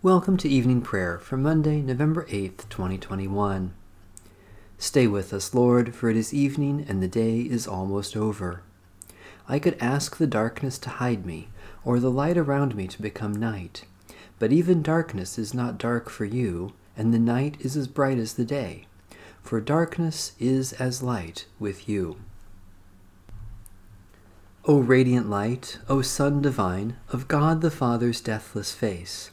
Welcome to evening prayer for Monday, November 8th, 2021. Stay with us, Lord, for it is evening and the day is almost over. I could ask the darkness to hide me, or the light around me to become night. But even darkness is not dark for you, and the night is as bright as the day. For darkness is as light with you. O radiant light, O Sun divine, of God the Father's deathless face,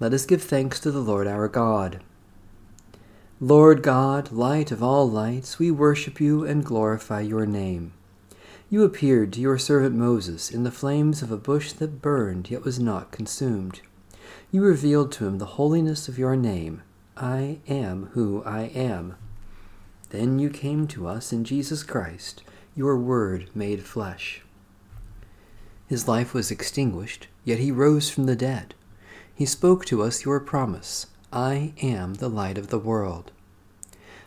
Let us give thanks to the Lord our God. Lord God, light of all lights, we worship you and glorify your name. You appeared to your servant Moses in the flames of a bush that burned yet was not consumed. You revealed to him the holiness of your name. I am who I am. Then you came to us in Jesus Christ, your word made flesh. His life was extinguished, yet he rose from the dead he spoke to us your promise I am the light of the world.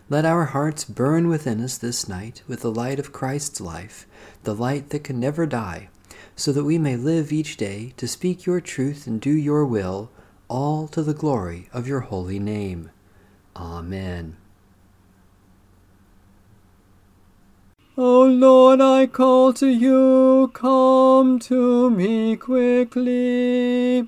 Let our hearts burn within us this night with the light of Christ's life, the light that can never die, so that we may live each day to speak your truth and do your will, all to the glory of your holy name. Amen. O Lord, I call to you, come to me quickly.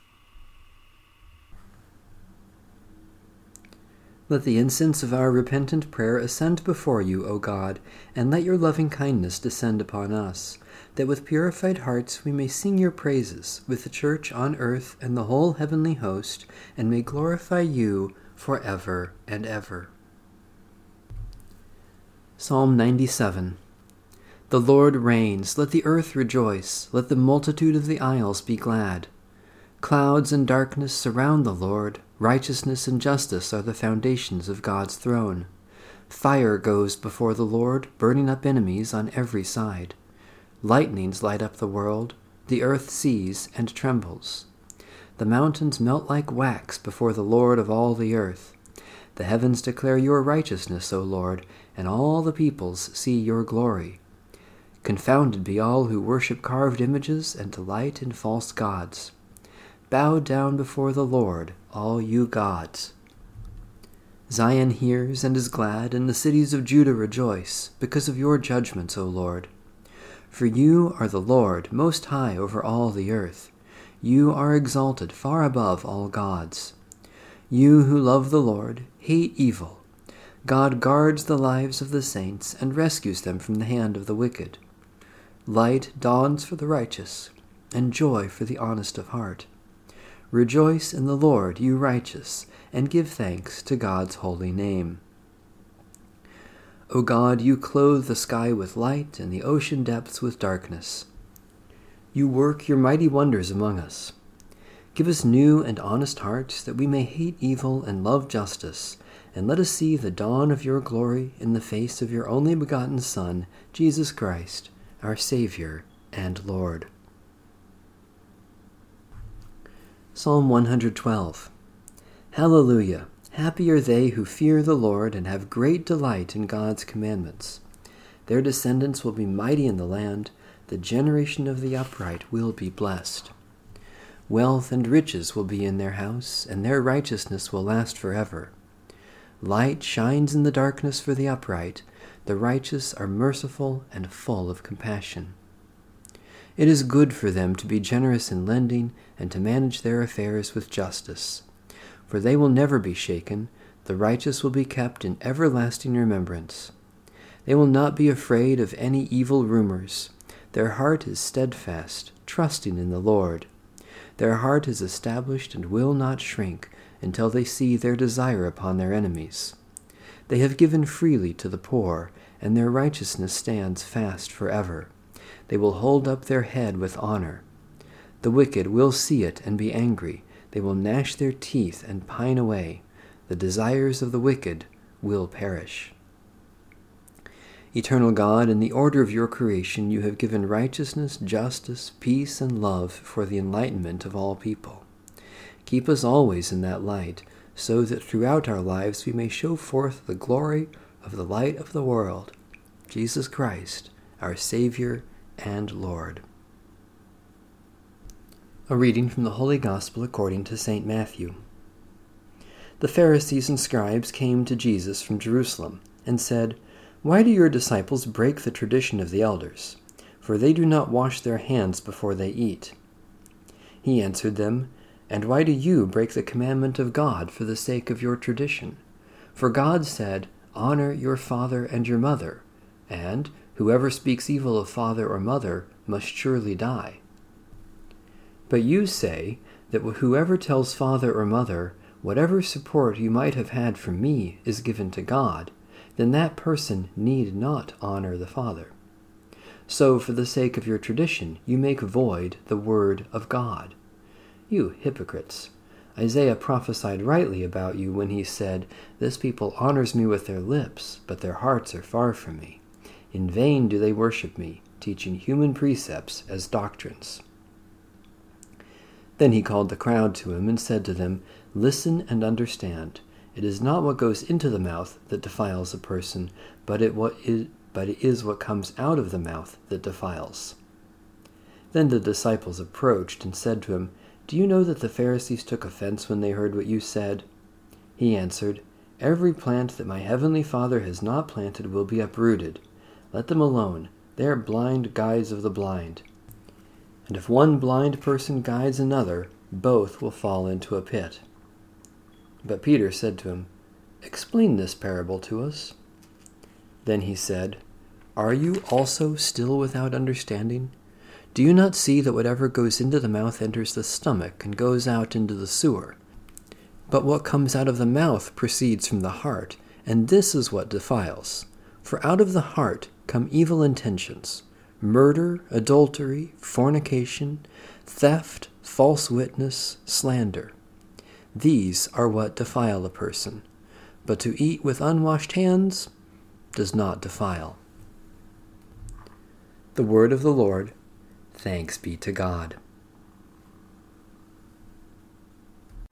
Let the incense of our repentant prayer ascend before you, O God, and let your loving kindness descend upon us, that with purified hearts we may sing your praises with the church on earth and the whole heavenly host, and may glorify you for ever and ever. Psalm 97 the Lord reigns. Let the earth rejoice. Let the multitude of the isles be glad. Clouds and darkness surround the Lord. Righteousness and justice are the foundations of God's throne. Fire goes before the Lord, burning up enemies on every side. Lightnings light up the world. The earth sees and trembles. The mountains melt like wax before the Lord of all the earth. The heavens declare your righteousness, O Lord, and all the peoples see your glory. Confounded be all who worship carved images and delight in false gods. Bow down before the Lord, all you gods. Zion hears and is glad, and the cities of Judah rejoice, because of your judgments, O Lord. For you are the Lord, most high over all the earth. You are exalted far above all gods. You who love the Lord hate evil. God guards the lives of the saints and rescues them from the hand of the wicked. Light dawns for the righteous, and joy for the honest of heart. Rejoice in the Lord, you righteous and give thanks to God's holy name. O God, you clothe the sky with light and the ocean depths with darkness. You work your mighty wonders among us. Give us new and honest hearts that we may hate evil and love justice, and let us see the dawn of your glory in the face of your only begotten Son, Jesus Christ, our Savior and Lord. Psalm 112 Hallelujah! Happy are they who fear the Lord and have great delight in God's commandments. Their descendants will be mighty in the land, the generation of the upright will be blessed. Wealth and riches will be in their house, and their righteousness will last forever. Light shines in the darkness for the upright, the righteous are merciful and full of compassion. It is good for them to be generous in lending and to manage their affairs with justice for they will never be shaken. The righteous will be kept in everlasting remembrance. They will not be afraid of any evil rumors. Their heart is steadfast, trusting in the Lord. Their heart is established and will not shrink until they see their desire upon their enemies. They have given freely to the poor, and their righteousness stands fast forever. They will hold up their head with honor. The wicked will see it and be angry they will gnash their teeth and pine away. The desires of the wicked will perish. Eternal God, in the order of your creation, you have given righteousness, justice, peace, and love for the enlightenment of all people. Keep us always in that light, so that throughout our lives we may show forth the glory of the light of the world, Jesus Christ, our Savior and Lord. A reading from the Holy Gospel according to St. Matthew. The Pharisees and scribes came to Jesus from Jerusalem and said, Why do your disciples break the tradition of the elders? For they do not wash their hands before they eat. He answered them, And why do you break the commandment of God for the sake of your tradition? For God said, Honor your father and your mother, and whoever speaks evil of father or mother must surely die. But you say that whoever tells father or mother, whatever support you might have had from me is given to God, then that person need not honor the Father. So, for the sake of your tradition, you make void the word of God. You hypocrites! Isaiah prophesied rightly about you when he said, This people honors me with their lips, but their hearts are far from me. In vain do they worship me, teaching human precepts as doctrines. Then he called the crowd to him and said to them, Listen and understand. It is not what goes into the mouth that defiles a person, but it, what is, but it is what comes out of the mouth that defiles. Then the disciples approached and said to him, Do you know that the Pharisees took offense when they heard what you said? He answered, Every plant that my heavenly Father has not planted will be uprooted. Let them alone. They are blind guides of the blind. And if one blind person guides another, both will fall into a pit. But Peter said to him, Explain this parable to us. Then he said, Are you also still without understanding? Do you not see that whatever goes into the mouth enters the stomach and goes out into the sewer? But what comes out of the mouth proceeds from the heart, and this is what defiles. For out of the heart come evil intentions murder, adultery, fornication, theft, false witness, slander. These are what defile a person, but to eat with unwashed hands does not defile. The word of the Lord. Thanks be to God.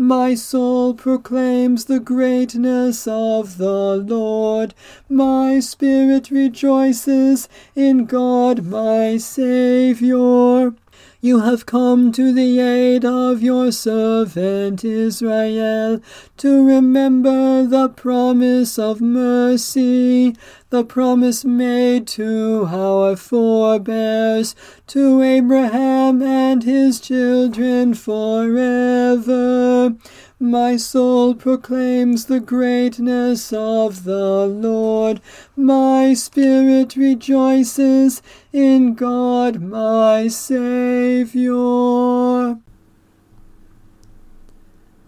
My soul proclaims the greatness of the Lord. My spirit rejoices in God my Saviour. You have come to the aid of your servant Israel, to remember the promise of mercy, the promise made to our forebears, to Abraham and his children forever. My soul proclaims the greatness of the Lord. My spirit rejoices in God my Saviour.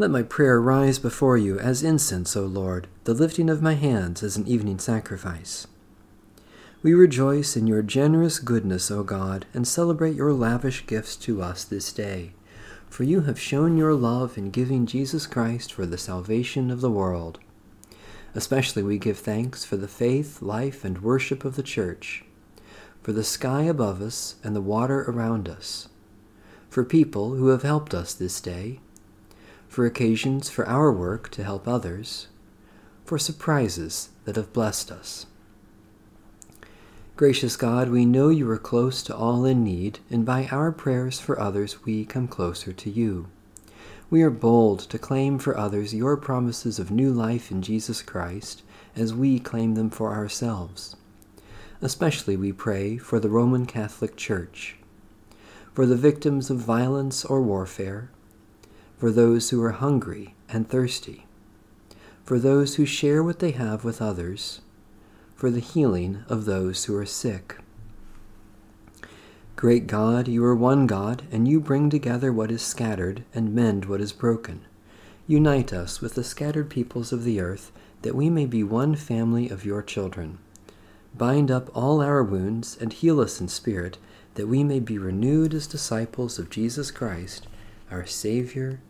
Let my prayer rise before you as incense, O Lord, the lifting of my hands as an evening sacrifice. We rejoice in your generous goodness, O God, and celebrate your lavish gifts to us this day for you have shown your love in giving Jesus Christ for the salvation of the world. Especially we give thanks for the faith, life, and worship of the Church, for the sky above us and the water around us, for people who have helped us this day, for occasions for our work to help others, for surprises that have blessed us. Gracious God, we know you are close to all in need, and by our prayers for others we come closer to you. We are bold to claim for others your promises of new life in Jesus Christ as we claim them for ourselves. Especially we pray for the Roman Catholic Church, for the victims of violence or warfare, for those who are hungry and thirsty, for those who share what they have with others, for the healing of those who are sick. Great God, you are one God, and you bring together what is scattered and mend what is broken. Unite us with the scattered peoples of the earth, that we may be one family of your children. Bind up all our wounds and heal us in spirit, that we may be renewed as disciples of Jesus Christ, our Savior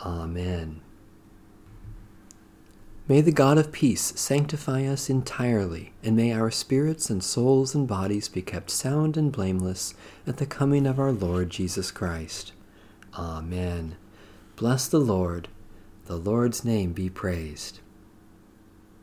Amen. May the God of peace sanctify us entirely, and may our spirits and souls and bodies be kept sound and blameless at the coming of our Lord Jesus Christ. Amen. Bless the Lord. The Lord's name be praised.